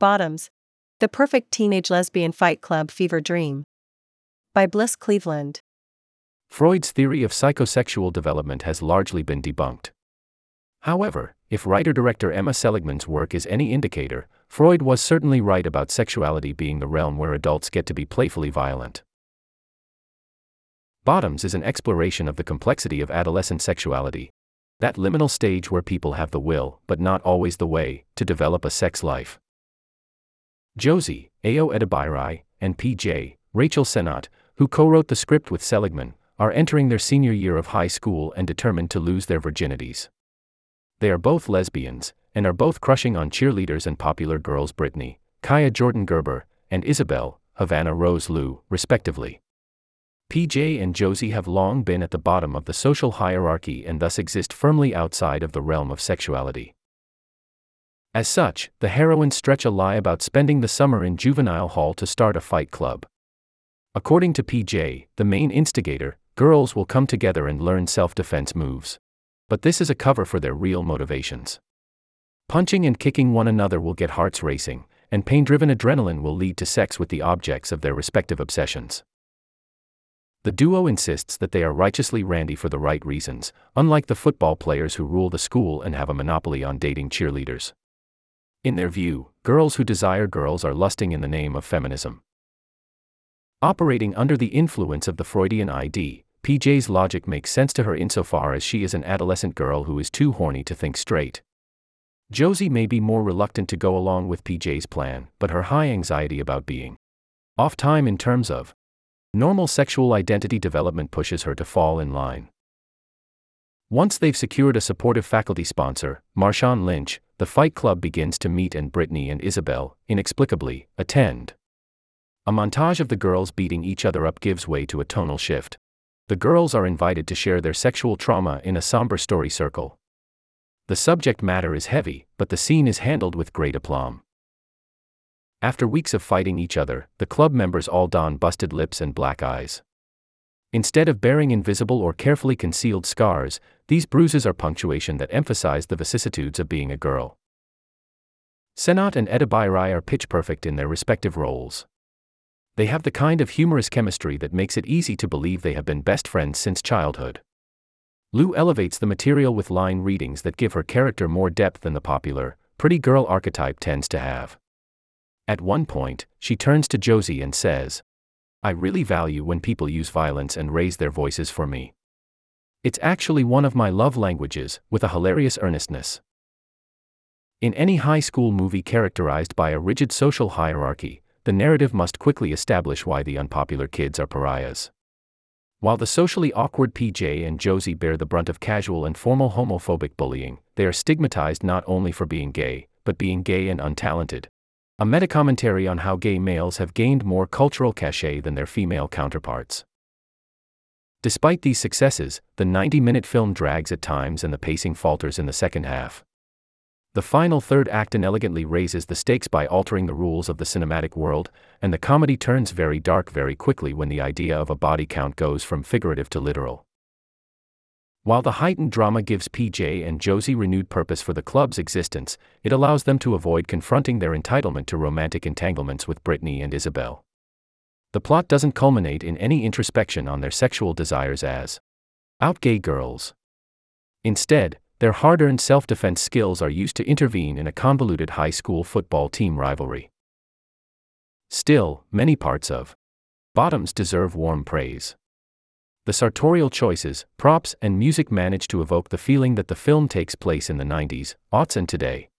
Bottoms The Perfect Teenage Lesbian Fight Club Fever Dream. By Bliss Cleveland. Freud's theory of psychosexual development has largely been debunked. However, if writer director Emma Seligman's work is any indicator, Freud was certainly right about sexuality being the realm where adults get to be playfully violent. Bottoms is an exploration of the complexity of adolescent sexuality, that liminal stage where people have the will, but not always the way, to develop a sex life. Josie, Ayo Edebiri, and PJ, Rachel Sennott, who co wrote the script with Seligman, are entering their senior year of high school and determined to lose their virginities. They are both lesbians, and are both crushing on cheerleaders and popular girls Brittany, Kaia Jordan Gerber, and Isabel, Havana Rose Liu, respectively. PJ and Josie have long been at the bottom of the social hierarchy and thus exist firmly outside of the realm of sexuality. As such, the heroines stretch a lie about spending the summer in juvenile hall to start a fight club. According to PJ, the main instigator, girls will come together and learn self defense moves. But this is a cover for their real motivations. Punching and kicking one another will get hearts racing, and pain driven adrenaline will lead to sex with the objects of their respective obsessions. The duo insists that they are righteously randy for the right reasons, unlike the football players who rule the school and have a monopoly on dating cheerleaders. In their view, girls who desire girls are lusting in the name of feminism. Operating under the influence of the Freudian ID, PJ's logic makes sense to her insofar as she is an adolescent girl who is too horny to think straight. Josie may be more reluctant to go along with PJ's plan, but her high anxiety about being off time in terms of normal sexual identity development pushes her to fall in line. Once they've secured a supportive faculty sponsor, Marshawn Lynch, the Fight Club begins to meet and Brittany and Isabel, inexplicably, attend. A montage of the girls beating each other up gives way to a tonal shift. The girls are invited to share their sexual trauma in a somber story circle. The subject matter is heavy, but the scene is handled with great aplomb. After weeks of fighting each other, the club members all don busted lips and black eyes. Instead of bearing invisible or carefully concealed scars, these bruises are punctuation that emphasize the vicissitudes of being a girl. Sennott and Edebiri are pitch perfect in their respective roles. They have the kind of humorous chemistry that makes it easy to believe they have been best friends since childhood. Liu elevates the material with line readings that give her character more depth than the popular, pretty girl archetype tends to have. At one point, she turns to Josie and says, I really value when people use violence and raise their voices for me. It's actually one of my love languages, with a hilarious earnestness. In any high school movie characterized by a rigid social hierarchy, the narrative must quickly establish why the unpopular kids are pariahs. While the socially awkward PJ and Josie bear the brunt of casual and formal homophobic bullying, they are stigmatized not only for being gay, but being gay and untalented, a metacommentary on how gay males have gained more cultural cachet than their female counterparts. Despite these successes, the 90 minute film drags at times and the pacing falters in the second half. The final third act inelegantly raises the stakes by altering the rules of the cinematic world, and the comedy turns very dark very quickly when the idea of a body count goes from figurative to literal. While the heightened drama gives PJ and Josie renewed purpose for the club's existence, it allows them to avoid confronting their entitlement to romantic entanglements with Brittany and Isabel. The plot doesn't culminate in any introspection on their sexual desires as out gay girls. Instead, their hard earned self defense skills are used to intervene in a convoluted high school football team rivalry. Still, many parts of Bottoms deserve warm praise the sartorial choices, props, and music manage to evoke the feeling that the film takes place in the 90s, aughts, and today.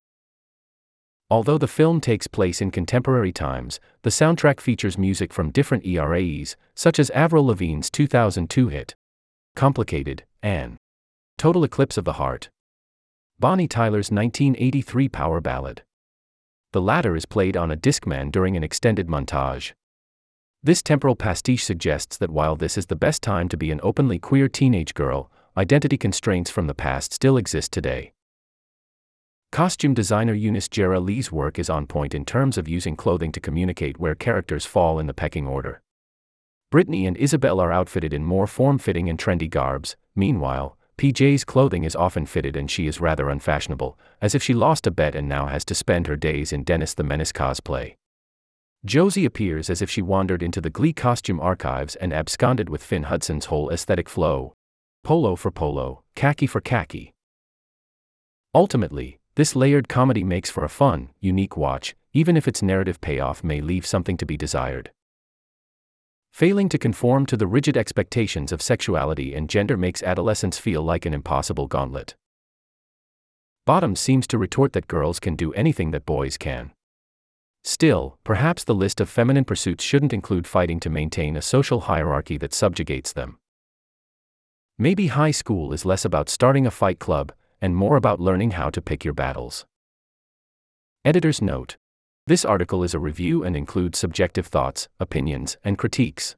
Although the film takes place in contemporary times, the soundtrack features music from different ERAs, such as Avril Lavigne's 2002 hit, Complicated, and Total Eclipse of the Heart. Bonnie Tyler's 1983 power ballad. The latter is played on a Discman during an extended montage. This temporal pastiche suggests that while this is the best time to be an openly queer teenage girl, identity constraints from the past still exist today. Costume designer Eunice Jera Lee's work is on point in terms of using clothing to communicate where characters fall in the pecking order. Brittany and Isabel are outfitted in more form fitting and trendy garbs, meanwhile, PJ's clothing is often fitted and she is rather unfashionable, as if she lost a bet and now has to spend her days in Dennis the Menace cosplay. Josie appears as if she wandered into the Glee costume archives and absconded with Finn Hudson's whole aesthetic flow polo for polo, khaki for khaki. Ultimately, this layered comedy makes for a fun, unique watch, even if its narrative payoff may leave something to be desired. Failing to conform to the rigid expectations of sexuality and gender makes adolescence feel like an impossible gauntlet. Bottom seems to retort that girls can do anything that boys can. Still, perhaps the list of feminine pursuits shouldn't include fighting to maintain a social hierarchy that subjugates them. Maybe high school is less about starting a fight club and more about learning how to pick your battles. Editor's note this article is a review and includes subjective thoughts, opinions, and critiques.